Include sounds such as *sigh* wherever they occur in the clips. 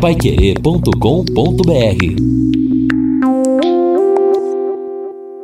paiquerê.com.br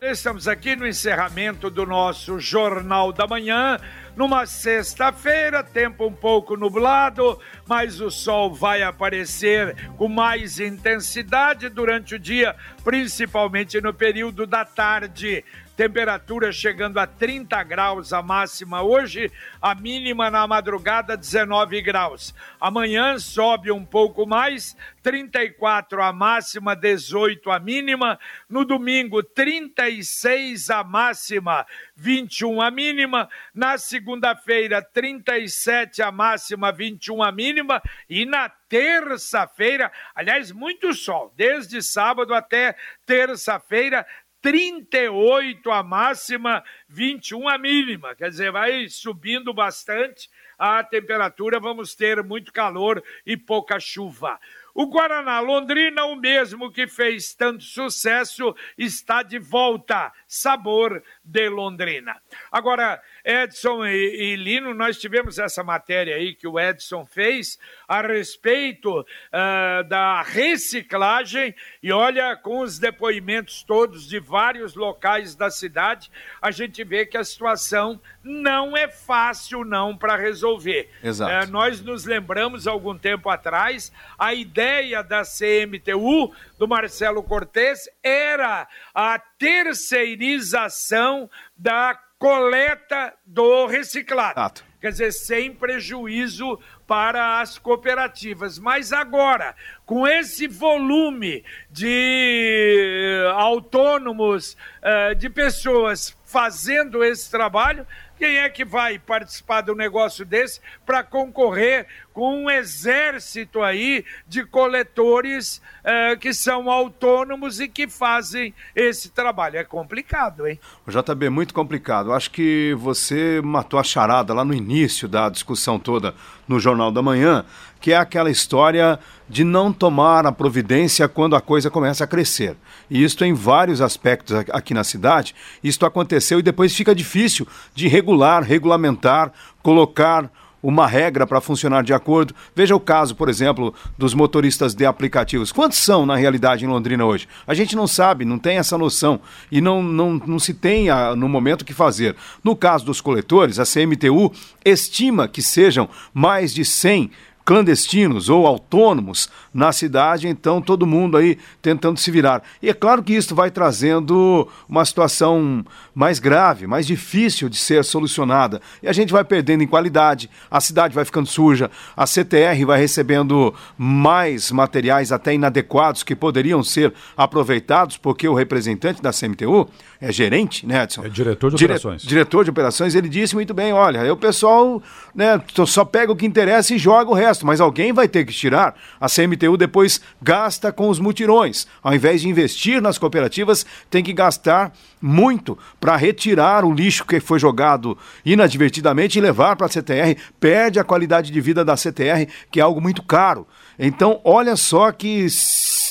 Estamos aqui no encerramento do nosso Jornal da Manhã, numa sexta-feira, tempo um pouco nublado, mas o sol vai aparecer com mais intensidade durante o dia, principalmente no período da tarde temperatura chegando a 30 graus a máxima hoje, a mínima na madrugada 19 graus. Amanhã sobe um pouco mais, 34 a máxima, 18 a mínima. No domingo, 36 a máxima, 21 a mínima. Na segunda-feira, 37 a máxima, 21 a mínima. E na terça-feira, aliás, muito sol, desde sábado até terça-feira, 38 a máxima, 21 a mínima. Quer dizer, vai subindo bastante a temperatura, vamos ter muito calor e pouca chuva. O Guaraná Londrina, o mesmo que fez tanto sucesso, está de volta. Sabor de Londrina. Agora, Edson e, e Lino, nós tivemos essa matéria aí que o Edson fez a respeito uh, da reciclagem e olha, com os depoimentos todos de vários locais da cidade, a gente vê que a situação não é fácil não para resolver. Exato. Uh, nós nos lembramos algum tempo atrás, a ideia da CMTU, do Marcelo Cortes, era a terceirização da coleta do reciclado. Quer dizer, sem prejuízo para as cooperativas. Mas agora, com esse volume de autônomos, eh, de pessoas fazendo esse trabalho, quem é que vai participar de um negócio desse para concorrer com um exército aí de coletores uh, que são autônomos e que fazem esse trabalho? É complicado, hein? JB, muito complicado. Acho que você matou a charada lá no início da discussão toda no Jornal da Manhã, que é aquela história de não tomar a providência quando a coisa começa a crescer. E isso em vários aspectos aqui na cidade. Isto aconteceu e depois fica difícil de regular, regulamentar, colocar uma regra para funcionar de acordo. Veja o caso, por exemplo, dos motoristas de aplicativos. Quantos são, na realidade, em Londrina hoje? A gente não sabe, não tem essa noção e não, não, não se tem a, no momento o que fazer. No caso dos coletores, a CMTU estima que sejam mais de 100 clandestinos ou autônomos na cidade, então todo mundo aí tentando se virar. E é claro que isso vai trazendo uma situação mais grave, mais difícil de ser solucionada. E a gente vai perdendo em qualidade, a cidade vai ficando suja, a CTR vai recebendo mais materiais até inadequados que poderiam ser aproveitados, porque o representante da CMTU é gerente, né, Edson? É diretor de Dire operações. Diretor de operações, ele disse muito bem, olha, o pessoal né, só pega o que interessa e joga o resto, mas alguém vai ter que tirar. A CMTU depois gasta com os mutirões. Ao invés de investir nas cooperativas, tem que gastar muito para retirar o lixo que foi jogado inadvertidamente e levar para a CTR, perde a qualidade de vida da CTR, que é algo muito caro. Então, olha só que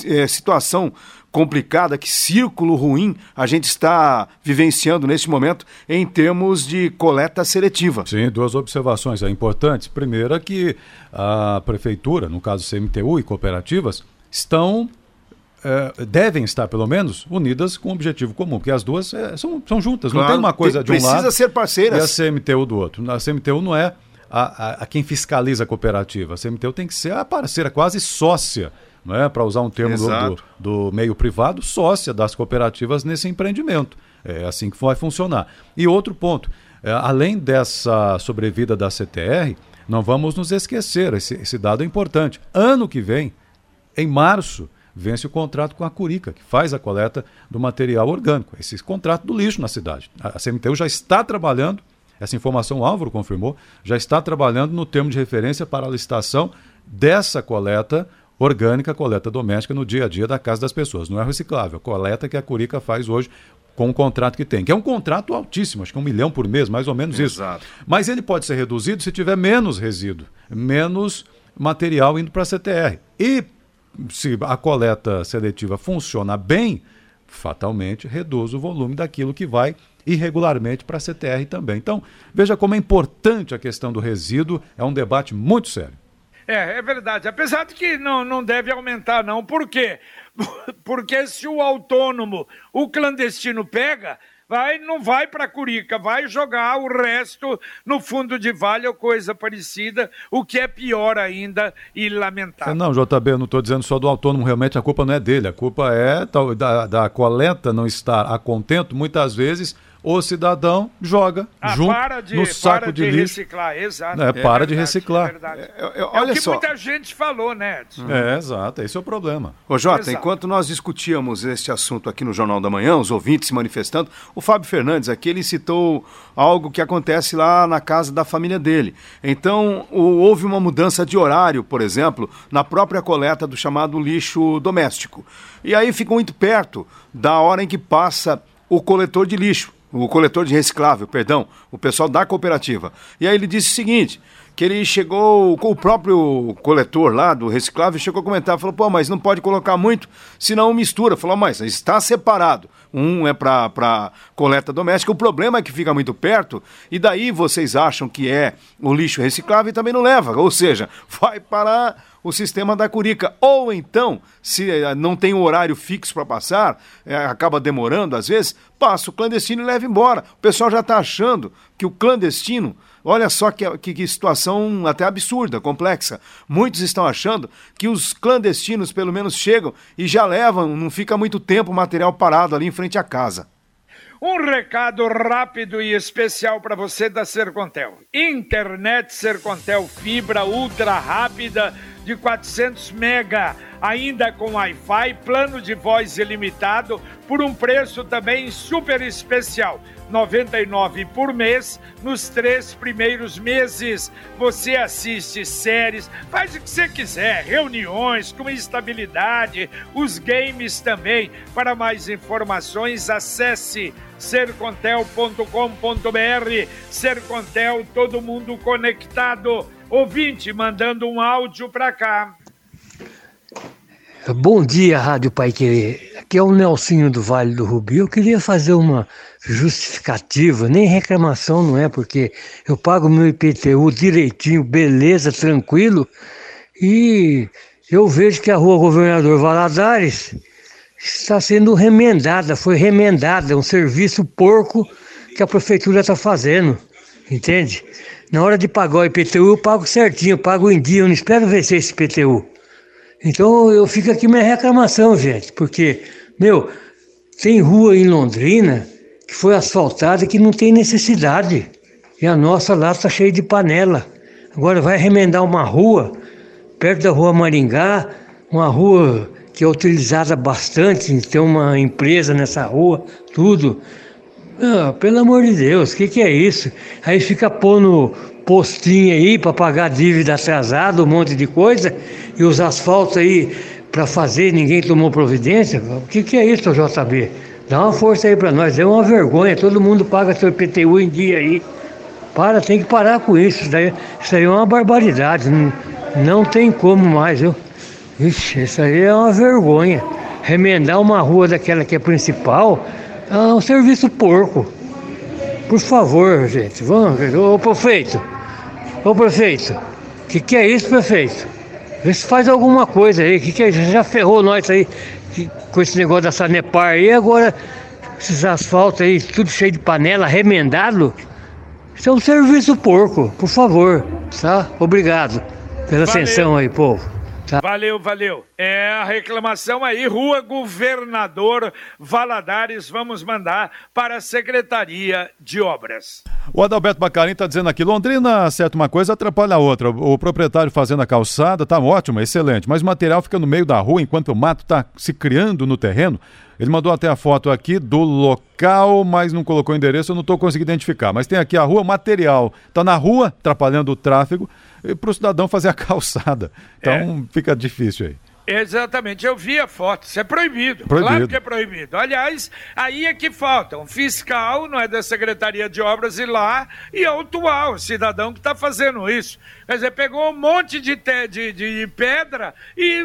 é, situação complicada, que círculo ruim a gente está vivenciando neste momento em termos de coleta seletiva. Sim, duas observações importantes. Primeira, que a prefeitura, no caso CMTU e cooperativas, estão é, devem estar, pelo menos, unidas com um objetivo comum, porque as duas é, são, são juntas, claro, não tem uma coisa de um lado ser parceiras. e a CMTU do outro. A CMTU não é a, a, a, quem fiscaliza a cooperativa, a CMTU tem que ser a parceira, quase sócia né, para usar um termo do, do, meio privado, sócia das cooperativas nesse empreendimento. É assim que vai funcionar. E outro ponto, é, além dessa sobrevida da CTR, não vamos nos esquecer, esse, esse dado é importante. Ano que vem, em março, vence o contrato com a Curica, que faz a coleta do material orgânico, esse contrato do lixo na cidade. A CMTU já está trabalhando, essa informação o Álvaro confirmou, já está trabalhando no termo de referência para a licitação dessa coleta orgânica, coleta doméstica no dia a dia da casa das pessoas. Não é reciclável, coleta que a Curica faz hoje com o contrato que tem, que é um contrato altíssimo, acho que é um milhão por mês, mais ou menos Exato. isso. Mas ele pode ser reduzido se tiver menos resíduo, menos material indo para a CTR. E se a coleta seletiva funciona bem, fatalmente reduz o volume daquilo que vai irregularmente para a CTR também. Então, veja como é importante a questão do resíduo, é um debate muito sério. É, é verdade. Apesar de que não, não deve aumentar, não. Por quê? *laughs* Porque se o autônomo, o clandestino pega, vai, não vai para Curica, vai jogar o resto no fundo de vale ou coisa parecida, o que é pior ainda e lamentável. Não, JB, eu não estou dizendo só do autônomo, realmente a culpa não é dele, a culpa é da, da coleta não estar a contento, muitas vezes o cidadão joga ah, junto de, no saco de, de, lixo. reciclar, exato. É, é para de reciclar. É, é, é, olha é o que só. muita gente falou, né? Edson? É, exato, esse é o problema. Ô Jota, exato. enquanto nós discutíamos este assunto aqui no Jornal da Manhã, os ouvintes se manifestando, o Fábio Fernandes aqui, ele citou algo que acontece lá na casa da família dele. Então, o, houve uma mudança de horário, por exemplo, na própria coleta do chamado lixo doméstico. E aí ficou muito perto da hora em que passa o coletor de lixo o coletor de reciclável, perdão, o pessoal da cooperativa. E aí ele disse o seguinte, que ele chegou, com o próprio coletor lá do reciclável, chegou a comentar, falou, pô, mas não pode colocar muito, senão mistura. Falou, mas está separado. Um é para coleta doméstica, o problema é que fica muito perto, e daí vocês acham que é o lixo reciclável e também não leva. Ou seja, *laughs* vai parar o sistema da Curica. Ou então, se eh, não tem um horário fixo para passar, é, acaba demorando às vezes, passa o clandestino e leva embora. O pessoal já está achando que o clandestino. Olha só que, que, que, situação até absurda, complexa. Muitos estão achando que os clandestinos, pelo menos, chegam e já levam, não fica muito tempo o material parado ali em frente à casa. Um recado rápido e especial para você da Sercontel. Internet Sercontel fibra ultra rápida de 400 mega, ainda com Wi-Fi, plano de voz ilimitado por um preço também super especial. 99 por mês nos três primeiros meses. Você assiste séries, faz o que você quiser, reuniões com estabilidade, os games também. Para mais informações, acesse sercontel.com.br. Sercontel, todo mundo conectado. Ouvinte mandando um áudio para cá. Bom dia, Rádio Pai Querer. Aqui é o Nelsinho do Vale do Rubi. Eu queria fazer uma justificativa, nem reclamação não é, porque eu pago meu IPTU direitinho, beleza, tranquilo, e eu vejo que a rua Governador Valadares está sendo remendada, foi remendada, é um serviço porco que a prefeitura está fazendo, entende? Na hora de pagar o IPTU, eu pago certinho, eu pago em dia, eu não espero vencer esse IPTU. Então eu fico aqui minha reclamação, gente, porque, meu, tem rua em Londrina que foi asfaltada que não tem necessidade. E a nossa lá está cheia de panela. Agora vai remendar uma rua, perto da rua Maringá, uma rua que é utilizada bastante, tem uma empresa nessa rua, tudo. Ah, pelo amor de Deus, o que, que é isso? Aí fica pondo postinho aí para pagar dívida atrasada, um monte de coisa, e os asfaltos aí para fazer, ninguém tomou providência. O que, que é isso, JB? Dá uma força aí para nós, é uma vergonha, todo mundo paga seu IPTU em dia aí. Para, tem que parar com isso, isso daí, isso aí é uma barbaridade, não, não tem como mais, viu? Ixi, isso aí é uma vergonha. Remendar uma rua daquela que é principal, é um serviço porco. Por favor, gente, vamos ver. Ô prefeito, ô prefeito, o que, que é isso, prefeito? Vê se faz alguma coisa aí, que, que é isso? Já ferrou nós aí que, com esse negócio da Sanepar aí, agora esses asfaltos aí, tudo cheio de panela, remendado. Isso é um serviço porco, por favor, tá? Obrigado pela Valeu. atenção aí, povo. Tá. Valeu, valeu. É a reclamação aí, Rua Governador Valadares, vamos mandar para a Secretaria de Obras. O Adalberto Bacarim está dizendo aqui, Londrina acerta uma coisa, atrapalha a outra. O proprietário fazendo a calçada tá ótimo, excelente, mas o material fica no meio da rua enquanto o mato está se criando no terreno. Ele mandou até a foto aqui do local, mas não colocou o endereço, eu não estou conseguindo identificar. Mas tem aqui a rua, material está na rua, atrapalhando o tráfego para o cidadão fazer a *laughs* calçada. Então é. fica difícil aí. Exatamente, eu vi a foto, isso é proibido, proibido, claro que é proibido. Aliás, aí é que falta um fiscal, não é da Secretaria de Obras, ir lá e autuar o cidadão que está fazendo isso. Quer dizer, pegou um monte de, te, de, de pedra e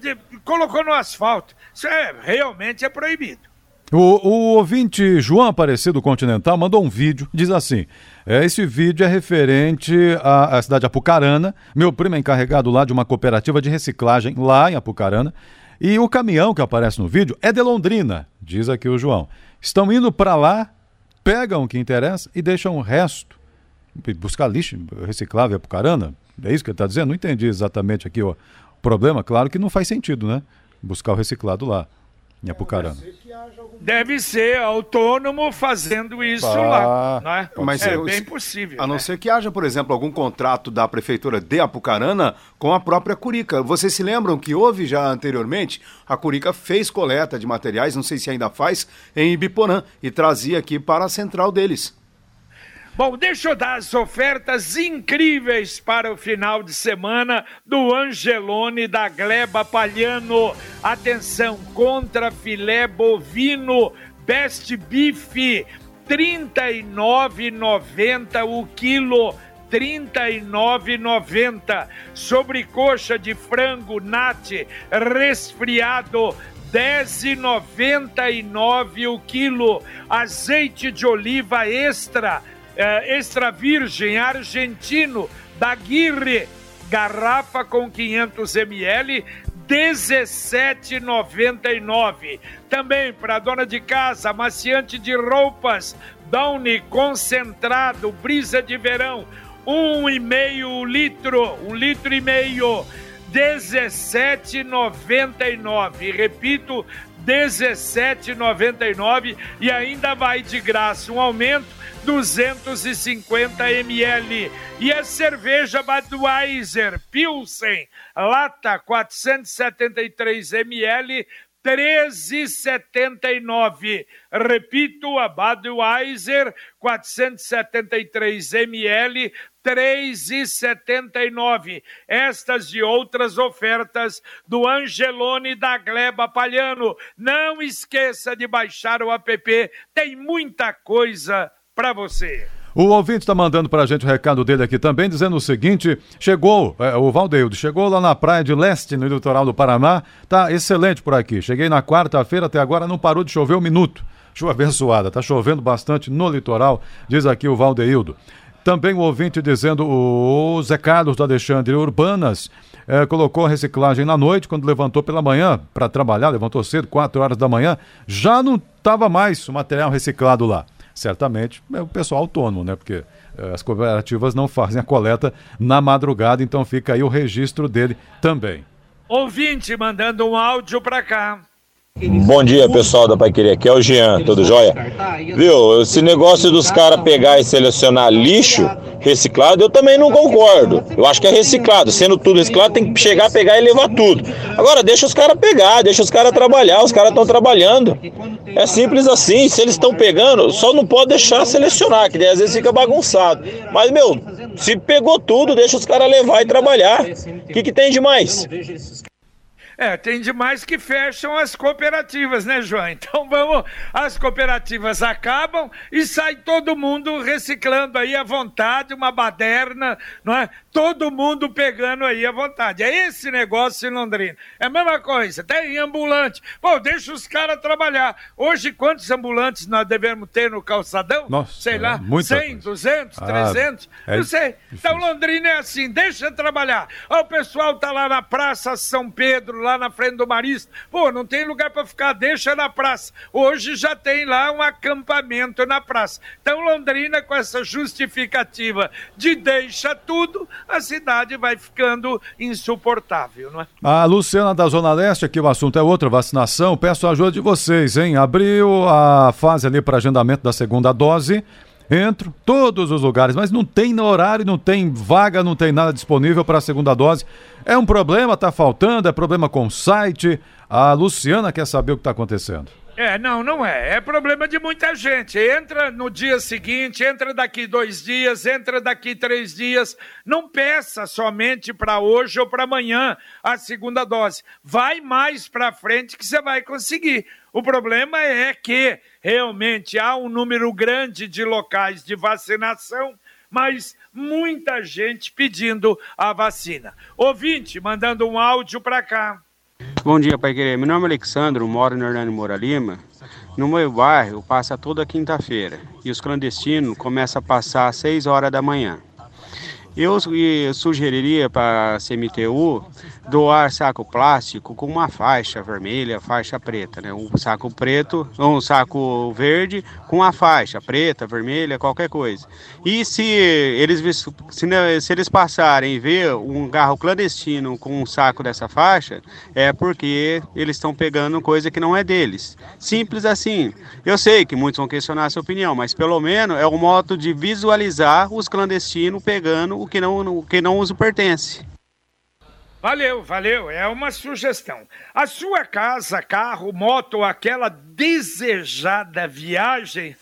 de, colocou no asfalto. Isso é, realmente é proibido. O, o ouvinte João Aparecido Continental mandou um vídeo, diz assim: é, esse vídeo é referente à, à, cidade de Apucarana. Meu primo é encarregado lá de uma cooperativa de reciclagem lá em Apucarana. E o caminhão que aparece no vídeo é de Londrina, diz aqui o João. Estão indo para lá, pegam o que interessa e deixam o resto. Buscar lixo reciclável em Apucarana? É isso que ele está dizendo? Não entendi exatamente aqui o problema. Claro que não faz sentido, né? Buscar o reciclado lá em Apucarana. Deve ser autônomo fazendo isso lá, não é? Mas é, bem possível. A não né? ser que haja, por exemplo, algum contrato da prefeitura de Apucarana com a própria Curica. Vocês se lembram que houve já anteriormente, a Curica fez coleta de materiais, não sei se ainda faz, em Ibiporã e trazia aqui para a central deles. Bom, deixa eu dar as ofertas incríveis para o final de semana do Angelone da Gleba Palhano. Atenção, contra filé bovino, best beef, R$ 39,90 o quilo. R$ 39,90. Sobrecoxa de frango nat resfriado, R$ 10,99 o quilo. Azeite de oliva extra, é, extra virgem argentino da Guirre, garrafa com 500 ml, 17,99. Também para dona de casa, amaciante de roupas, Downy concentrado, brisa de verão, um e meio litro, um litro e meio, 17,99. Repito, 17,99 e ainda vai de graça um aumento 250 ml. E a cerveja Budweiser Pilsen, lata 473 ml, 13,79. Repito, a Budweiser 473 ml, 3,79. Estas e outras ofertas do Angelone da Gleba Palhano. Não esqueça de baixar o app, tem muita coisa para você. O ouvinte está mandando para a gente o recado dele aqui também, dizendo o seguinte: chegou, é, o Valdeildo, chegou lá na Praia de Leste, no litoral do Paraná, tá excelente por aqui. Cheguei na quarta-feira, até agora não parou de chover um minuto. Chuva abençoada, tá chovendo bastante no litoral, diz aqui o Valdeildo. Também o ouvinte dizendo o Zé Carlos do Alexandre Urbanas é, colocou a reciclagem na noite, quando levantou pela manhã para trabalhar, levantou cedo, 4 horas da manhã, já não estava mais o material reciclado lá certamente é o pessoal autônomo, né? Porque eh, as cooperativas não fazem a coleta na madrugada, então fica aí o registro dele também. Ouvinte mandando um áudio para cá. Bom dia, pessoal da Paiqueria. Aqui é o Jean, tudo jóia? Viu, esse negócio dos caras pegar e selecionar lixo reciclado, eu também não concordo. Eu acho que é reciclado. Sendo tudo reciclado, tem que chegar, pegar e levar tudo. Agora, deixa os caras pegar, deixa os caras trabalhar. Os caras estão trabalhando. É simples assim. Se eles estão pegando, só não pode deixar selecionar, que daí às vezes fica bagunçado. Mas, meu, se pegou tudo, deixa os caras levar e trabalhar. O que, que tem de mais? É, tem demais que fecham as cooperativas, né, João? Então *laughs* vamos, as cooperativas acabam e sai todo mundo reciclando aí à vontade, uma baderna, não é? Todo mundo pegando aí à vontade. É esse negócio em Londrina. É a mesma coisa, tem ambulante. Pô, deixa os caras trabalhar. Hoje, quantos ambulantes nós devemos ter no calçadão? Nossa, sei lá, é 100, 200, ah, 300, é não sei. Então Londrina é assim, deixa trabalhar. Ó, o pessoal tá lá na Praça São Pedro, lá na frente do Marista. Pô, não tem lugar para ficar, deixa na praça. Hoje já tem lá um acampamento na praça. Então, Londrina, com essa justificativa de deixa tudo, a cidade vai ficando insuportável, não é? A Luciana da Zona Leste, aqui o assunto é outro, vacinação. Peço a ajuda de vocês, hein? Abriu a fase ali para agendamento da segunda dose. Entro, todos os lugares, mas não tem horário, não tem vaga, não tem nada disponível para a segunda dose. É um problema, está faltando, é problema com o site. A Luciana quer saber o que está acontecendo. É, não, não é. É problema de muita gente. Entra no dia seguinte, entra daqui dois dias, entra daqui três dias. Não peça somente para hoje ou para amanhã a segunda dose. Vai mais para frente que você vai conseguir. O problema é que realmente há um número grande de locais de vacinação, mas muita gente pedindo a vacina. Ouvinte, mandando um áudio para cá. Bom dia, Pai Querer. Meu nome é Alexandre, moro no Hernani Moura Lima. No meu bairro passa toda quinta-feira e os clandestinos começam a passar às 6 horas da manhã. Eu sugeriria para a CMTU doar saco plástico com uma faixa vermelha, faixa preta, né? Um saco preto, um saco verde com a faixa preta, vermelha, qualquer coisa. E se eles se, se eles passarem e ver um carro clandestino com um saco dessa faixa, é porque eles estão pegando coisa que não é deles. Simples assim. Eu sei que muitos vão questionar essa opinião, mas pelo menos é um modo de visualizar os clandestinos pegando que não, que não uso pertence. Valeu, valeu. É uma sugestão. A sua casa, carro, moto, aquela desejada viagem,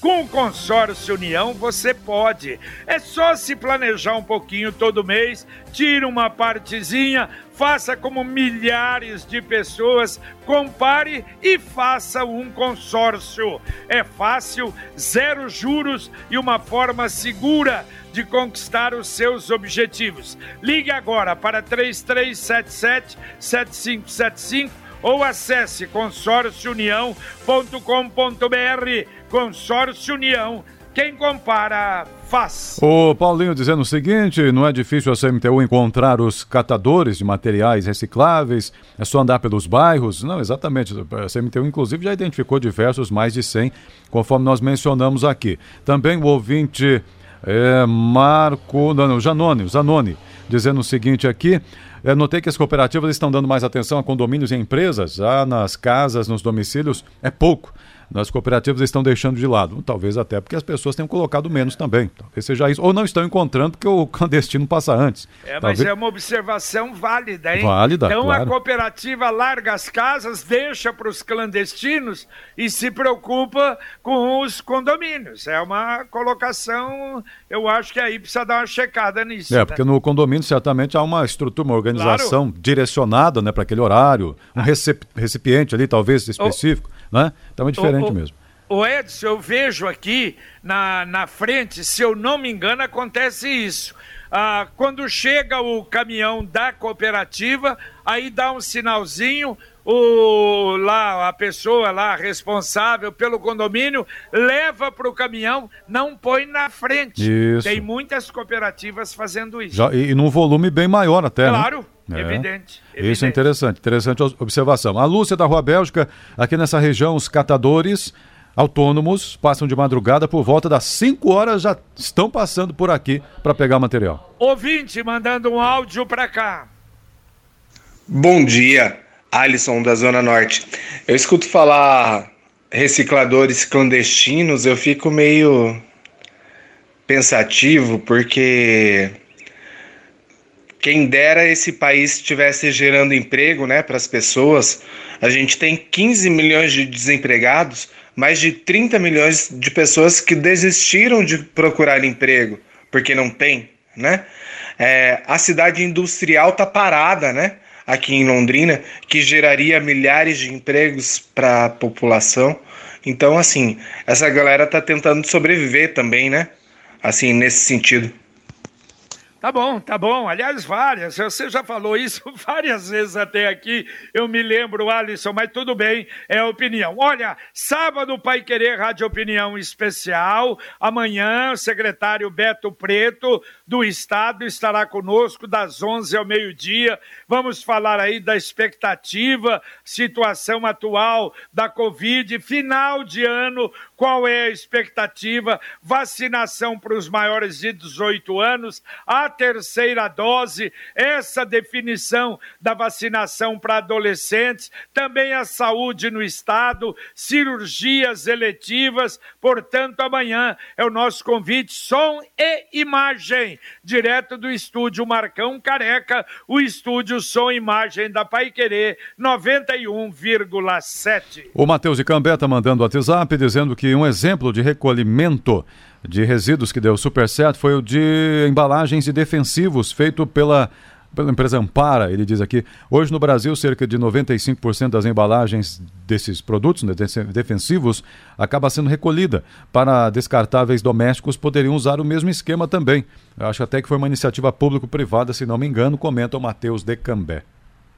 com o consórcio União você pode. É só se planejar um pouquinho todo mês, tira uma partezinha, faça como milhares de pessoas, compare e faça um consórcio. É fácil, zero juros e uma forma segura de conquistar os seus objetivos. Ligue agora para 3377 7575 ou acesse consórciounião.com.br. Consórcio União quem compara, faz. O Paulinho dizendo o seguinte: não é difícil a CMTU encontrar os catadores de materiais recicláveis, é só andar pelos bairros. Não, exatamente. A CMTU, inclusive, já identificou diversos, mais de 100, conforme nós mencionamos aqui. Também o ouvinte é, Marco. Não, Janone, Zanoni, dizendo o seguinte aqui. É, notei que as cooperativas estão dando mais atenção a condomínios e empresas, já nas casas, nos domicílios, é pouco as cooperativas estão deixando de lado. Talvez até porque as pessoas tenham colocado menos também. Talvez seja isso. Ou não estão encontrando porque o *laughs* clandestino passa antes. É, Talvez... mas é uma observação válida, hein? Válida, Então claro. a cooperativa larga as casas, deixa para os clandestinos e se preocupa com os condomínios. É uma colocação, eu acho que aí precisa dar uma checada nisso. É, né? porque no condomínio certamente há uma estrutura, uma organização claro. direcionada né, para aquele horário, um recipiente ali talvez específico. O né? Então é diferente o, mesmo. O Edson, eu vejo aqui na, na frente, se eu não me engano, acontece isso. Ah, quando chega o caminhão da cooperativa, aí dá um sinalzinho, o, lá, a pessoa lá responsável pelo condomínio leva para o caminhão, não põe na frente. Isso. Tem muitas cooperativas fazendo isso. Já, e, e num volume bem maior até, claro. né? É. Evidente, evidente. Isso é interessante, interessante observação. A Lúcia da Rua Bélgica, aqui nessa região, os catadores autônomos passam de madrugada por volta das 5 horas, já estão passando por aqui para pegar material. Ouvinte mandando um áudio para cá. Bom dia, Alisson da Zona Norte. Eu escuto falar recicladores clandestinos, eu fico meio pensativo porque quem dera esse país estivesse gerando emprego né, para as pessoas. A gente tem 15 milhões de desempregados, mais de 30 milhões de pessoas que desistiram de procurar emprego porque não tem. Né? É, a cidade industrial está parada né, aqui em Londrina, que geraria milhares de empregos para a população. Então, assim, essa galera está tentando sobreviver também, né? Assim, nesse sentido. Tá bom, tá bom. Aliás, várias. Você já falou isso *laughs* várias vezes até aqui. Eu me lembro, Alisson, mas tudo bem, é opinião. Olha, sábado, Pai Querer Rádio Opinião Especial. Amanhã, o secretário Beto Preto do Estado estará conosco das 11 ao meio-dia. Vamos falar aí da expectativa, situação atual da Covid, final de ano, qual é a expectativa, vacinação para os maiores de 18 anos, terceira dose, essa definição da vacinação para adolescentes, também a saúde no estado, cirurgias eletivas. Portanto, amanhã é o nosso convite, som e imagem, direto do estúdio Marcão Careca, o estúdio Som e Imagem da Pai Querer 91,7. O Matheus de Cambé está mandando WhatsApp dizendo que um exemplo de recolhimento de resíduos que deu super certo foi o de embalagens e defensivos feito pela pela empresa Ampara, ele diz aqui, hoje no Brasil cerca de 95% das embalagens desses produtos né, defensivos acaba sendo recolhida. Para descartáveis domésticos poderiam usar o mesmo esquema também. Eu acho até que foi uma iniciativa público-privada, se não me engano, comenta o Matheus de Cambé.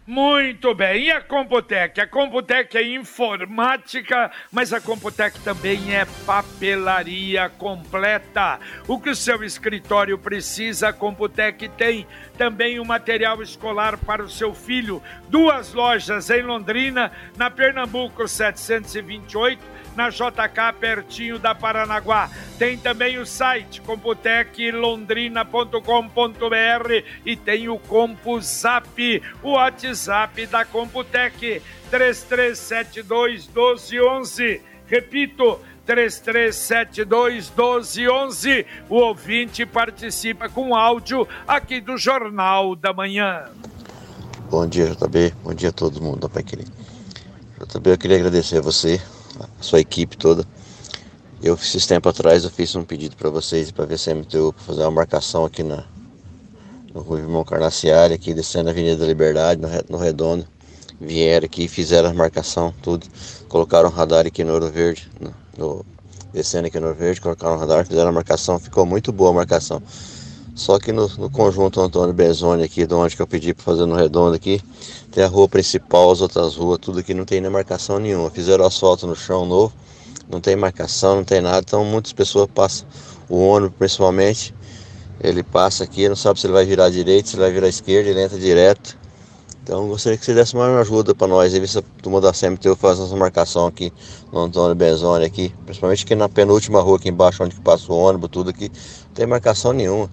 Muito bem. E a Computec? A Computec é informática, mas a Computec também é papelaria completa. O que o seu escritório precisa, a Computec tem. Também o material escolar para o seu filho. Duas lojas em Londrina, na Pernambuco 728 na JK, pertinho da Paranaguá. Tem também o site computeclondrina.com.br e tem o CompuZap, o WhatsApp da Computec, 3372 1211. Repito, 3372 1211. O ouvinte participa com áudio aqui do Jornal da Manhã. Bom dia, JB. Bom dia a todo mundo da Pai. JB, eu queria agradecer a você a sua equipe toda. Eu, esses tempo atrás, eu fiz um pedido para vocês para a VCMTU para fazer uma marcação aqui na, no Rui Irmão Carnaciari, aqui descendo a Avenida da Liberdade, no, no Redondo. Vieram aqui, fizeram a marcação, tudo. Colocaram radar aqui no Ouro Verde, no, no, descendo aqui no Ouro Verde, colocaram radar, fizeram a marcação. Ficou muito boa a marcação. Só que no, no conjunto Antônio Bezoni aqui, de onde que eu pedi para fazer no Redondo aqui, tem a rua principal, as outras ruas, tudo aqui não tem nem marcação nenhuma. Fizeram asfalto no chão novo, não tem marcação, não tem nada. Então muitas pessoas passam, o ônibus principalmente, ele passa aqui, não sabe se ele vai virar à direita, se ele vai virar esquerda, ele entra direto. Então gostaria que você desse uma ajuda para nós, aí se a turma da CMTU faz essa marcação aqui no Antônio Benzoni aqui, principalmente aqui na penúltima rua aqui embaixo, onde passa o ônibus, tudo aqui, não tem marcação nenhuma.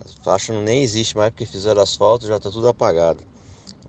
A faixa nem existe mais porque fizeram asfalto, já está tudo apagado.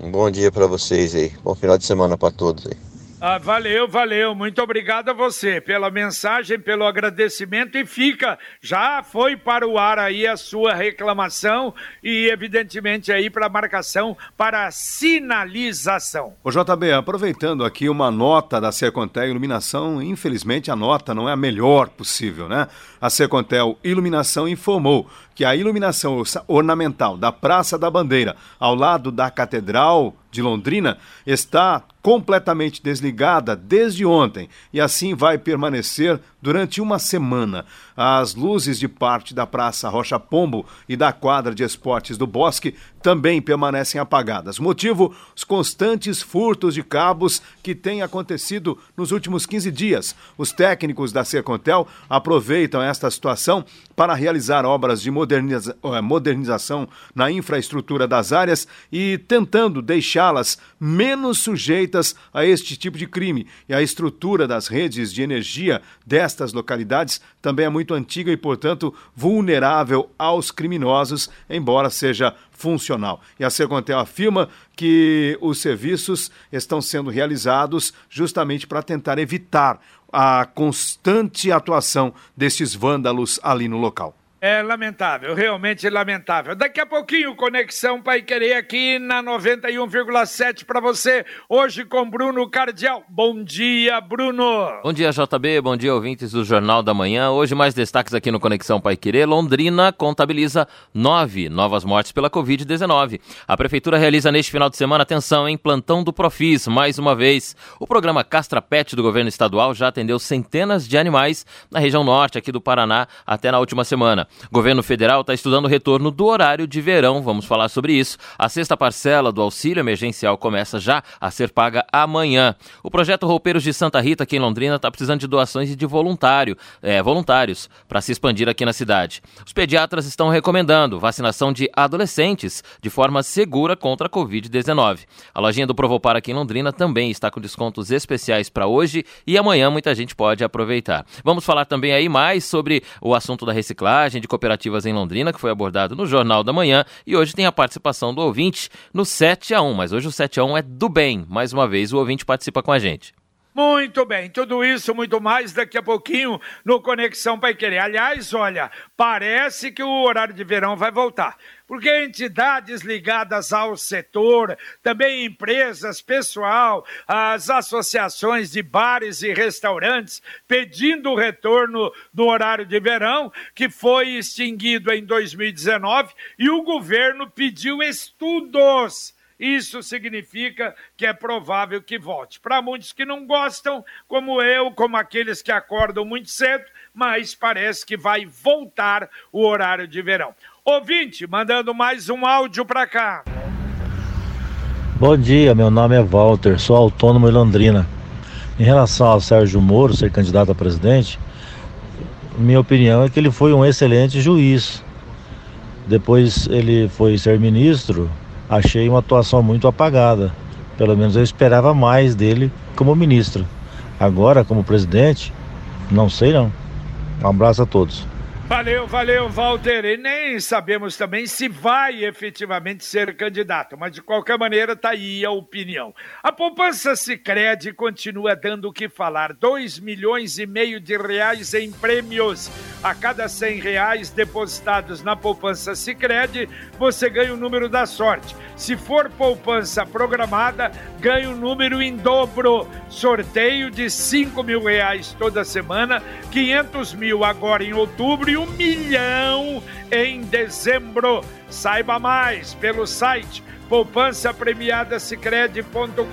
Um bom dia para vocês aí. Bom final de semana para todos aí. Ah, valeu, valeu. Muito obrigado a você pela mensagem, pelo agradecimento e fica, já foi para o ar aí a sua reclamação e evidentemente aí para marcação para sinalização. O JB, aproveitando aqui uma nota da Sercontel Iluminação, infelizmente a nota não é a melhor possível, né? A Sercontel Iluminação informou que a iluminação ornamental da Praça da Bandeira, ao lado da Catedral de Londrina, está completamente desligada desde ontem e assim vai permanecer durante uma semana. As luzes de parte da Praça Rocha Pombo e da quadra de esportes do Bosque também permanecem apagadas. Motivo: os constantes furtos de cabos que têm acontecido nos últimos 15 dias. Os técnicos da Sercontel aproveitam esta situação para realizar obras de moderniza eh, modernização na infraestrutura das áreas e tentando deixá-las menos sujeitas a este tipo de crime. E a estrutura das redes de energia destas localidades também é muito antiga e, portanto, vulnerável aos criminosos, embora seja funcional. E a Sercontel afirma que os serviços estão sendo realizados justamente para tentar evitar a constante atuação desses vândalos ali no local. É lamentável, realmente lamentável. Daqui a pouquinho, Conexão Pai Querer aqui na 91,7 para você, hoje com Bruno Cardial. Bom dia, Bruno. Bom dia, JB, bom dia, ouvintes do Jornal da Manhã. Hoje, mais destaques aqui no Conexão Pai Querer. Londrina contabiliza nove novas mortes pela Covid-19. A Prefeitura realiza neste final de semana, atenção, em plantão do Profis, mais uma vez. O programa Castra Pet do governo estadual já atendeu centenas de animais na região norte aqui do Paraná até na última semana. Governo federal está estudando o retorno do horário de verão, vamos falar sobre isso. A sexta parcela do auxílio emergencial começa já a ser paga amanhã. O projeto Roupeiros de Santa Rita, aqui em Londrina, está precisando de doações de voluntário, é, voluntários para se expandir aqui na cidade. Os pediatras estão recomendando vacinação de adolescentes de forma segura contra a Covid-19. A lojinha do Provopar aqui em Londrina também está com descontos especiais para hoje e amanhã muita gente pode aproveitar. Vamos falar também aí mais sobre o assunto da reciclagem de cooperativas em Londrina, que foi abordado no Jornal da Manhã, e hoje tem a participação do ouvinte no 7 a 1, mas hoje o 7 a 1 é do bem. Mais uma vez, o ouvinte participa com a gente. Muito bem, tudo isso, muito mais daqui a pouquinho no Conexão Pai Querer. Aliás, olha, parece que o horário de verão vai voltar porque entidades ligadas ao setor, também empresas, pessoal, as associações de bares e restaurantes pedindo o retorno do horário de verão, que foi extinguido em 2019, e o governo pediu estudos. Isso significa que é provável que volte. Para muitos que não gostam, como eu, como aqueles que acordam muito cedo, mas parece que vai voltar o horário de verão. Ouvinte, mandando mais um áudio para cá. Bom dia, meu nome é Walter, sou autônomo em Londrina. Em relação ao Sérgio Moro ser candidato a presidente, minha opinião é que ele foi um excelente juiz. Depois ele foi ser ministro, achei uma atuação muito apagada. Pelo menos eu esperava mais dele como ministro. Agora, como presidente, não sei não. Um abraço a todos. Valeu, valeu, Walter. E nem sabemos também se vai efetivamente ser candidato, mas de qualquer maneira está aí a opinião. A poupança Sicredi continua dando o que falar. 2 milhões e meio de reais em prêmios. A cada 100 reais depositados na poupança Sicredi, você ganha o número da sorte. Se for poupança programada, ganha o número em dobro. Sorteio de 5 mil reais toda semana, 500 mil agora em outubro um milhão em dezembro. Saiba mais pelo site poupança premiada cicred.com.br.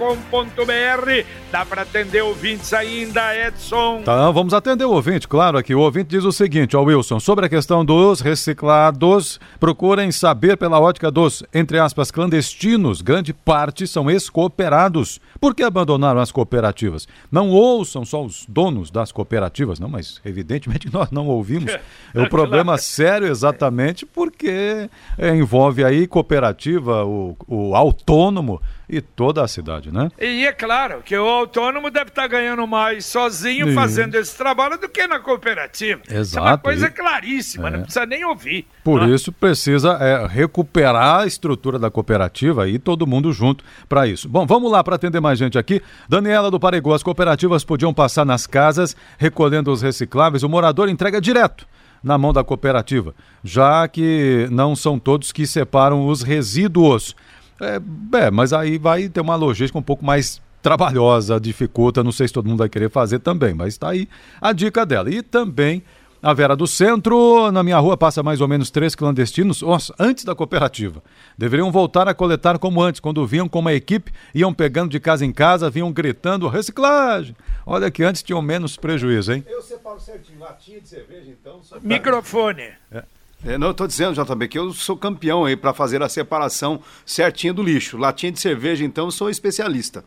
Dá para atender ouvintes ainda, Edson? Tá, vamos atender o ouvinte, claro, aqui. O ouvinte diz o seguinte, ó Wilson, sobre a questão dos reciclados, procurem saber pela ótica dos, entre aspas, clandestinos, grande parte são ex-cooperados. Por que abandonaram as cooperativas? Não ouçam só os donos das cooperativas, não, mas evidentemente *laughs* nós não ouvimos. *laughs* É o problema sério exatamente porque é, envolve aí cooperativa, o, o autônomo e toda a cidade, né? E é claro que o autônomo deve estar ganhando mais sozinho fazendo esse trabalho do que na cooperativa. Exato. Isso é uma coisa e... claríssima, é. não precisa nem ouvir. Por ah. isso precisa é, recuperar a estrutura da cooperativa e todo mundo junto para isso. Bom, vamos lá para atender mais gente aqui. Daniela do Paregô, as cooperativas podiam passar nas casas recolhendo os recicláveis, o morador entrega direto na mão da cooperativa, já que não são todos que separam os resíduos. É, é, mas aí vai ter uma logística um pouco mais trabalhosa, dificulta, não sei se todo mundo vai querer fazer também, mas está aí a dica dela. E também a Vera do Centro, na minha rua passa mais ou menos três clandestinos, nossa, antes da cooperativa. Deveriam voltar a coletar como antes, quando vinham com uma equipe, iam pegando de casa em casa, vinham gritando reciclagem. Olha que antes tinham menos prejuízo, hein? Eu separo certinho, latinha de cerveja então. Só... Microfone. É. É, não, eu estou dizendo, JB, que eu sou campeão aí para fazer a separação certinha do lixo. Latinha de cerveja, então, eu sou especialista.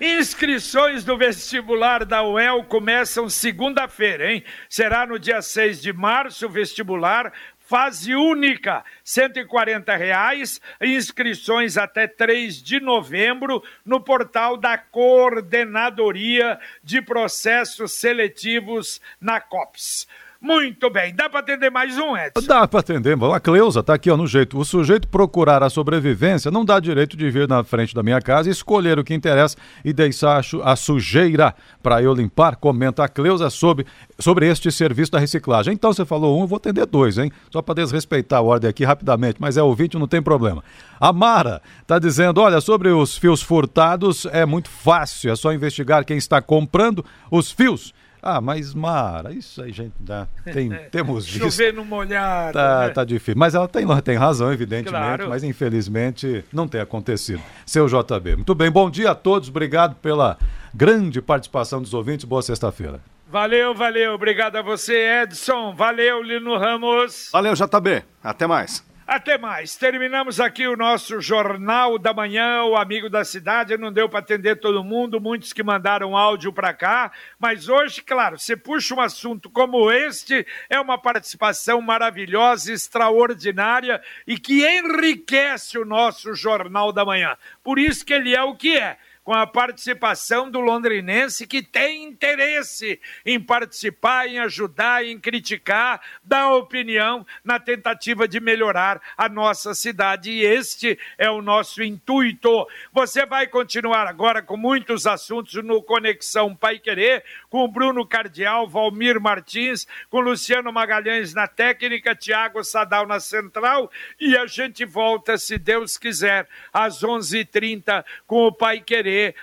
Inscrições do vestibular da UEL começam segunda-feira, hein? Será no dia 6 de março o vestibular fase única, 140 reais, inscrições até 3 de novembro no portal da Coordenadoria de Processos Seletivos na COPS. Muito bem, dá para atender mais um, Edson? Dá para atender, a Cleusa tá aqui ó, no jeito. O sujeito procurar a sobrevivência não dá direito de vir na frente da minha casa, escolher o que interessa e deixar a sujeira para eu limpar, comenta a Cleusa sobre, sobre este serviço da reciclagem. Então você falou um, eu vou atender dois, hein? Só para desrespeitar a ordem aqui rapidamente, mas é ouvinte, não tem problema. A Mara tá dizendo, olha, sobre os fios furtados é muito fácil, é só investigar quem está comprando os fios ah, mas Mara, isso aí, gente, dá, tem, *laughs* temos visto. Chover no molhado. Tá, né? tá difícil. Mas ela tem, tem razão, evidentemente, claro. mas infelizmente não tem acontecido. Seu JB. Muito bem, bom dia a todos, obrigado pela grande participação dos ouvintes. Boa sexta-feira. Valeu, valeu. Obrigado a você, Edson. Valeu, Lino Ramos. Valeu, JB. Até mais. Até mais. Terminamos aqui o nosso Jornal da Manhã, o Amigo da Cidade. Não deu para atender todo mundo, muitos que mandaram áudio para cá. Mas hoje, claro, você puxa um assunto como este, é uma participação maravilhosa, extraordinária e que enriquece o nosso Jornal da Manhã. Por isso que ele é o que é com a participação do londrinense que tem interesse em participar, em ajudar, em criticar, dar opinião na tentativa de melhorar a nossa cidade. E este é o nosso intuito. Você vai continuar agora com muitos assuntos no Conexão Pai Querer, com Bruno Cardial, Valmir Martins, com Luciano Magalhães na técnica, Tiago Sadal na central. E a gente volta, se Deus quiser, às 11h30 com o Pai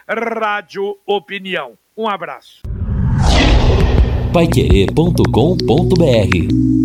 Rádio Opinião. Um abraço. Paiquerê.com.br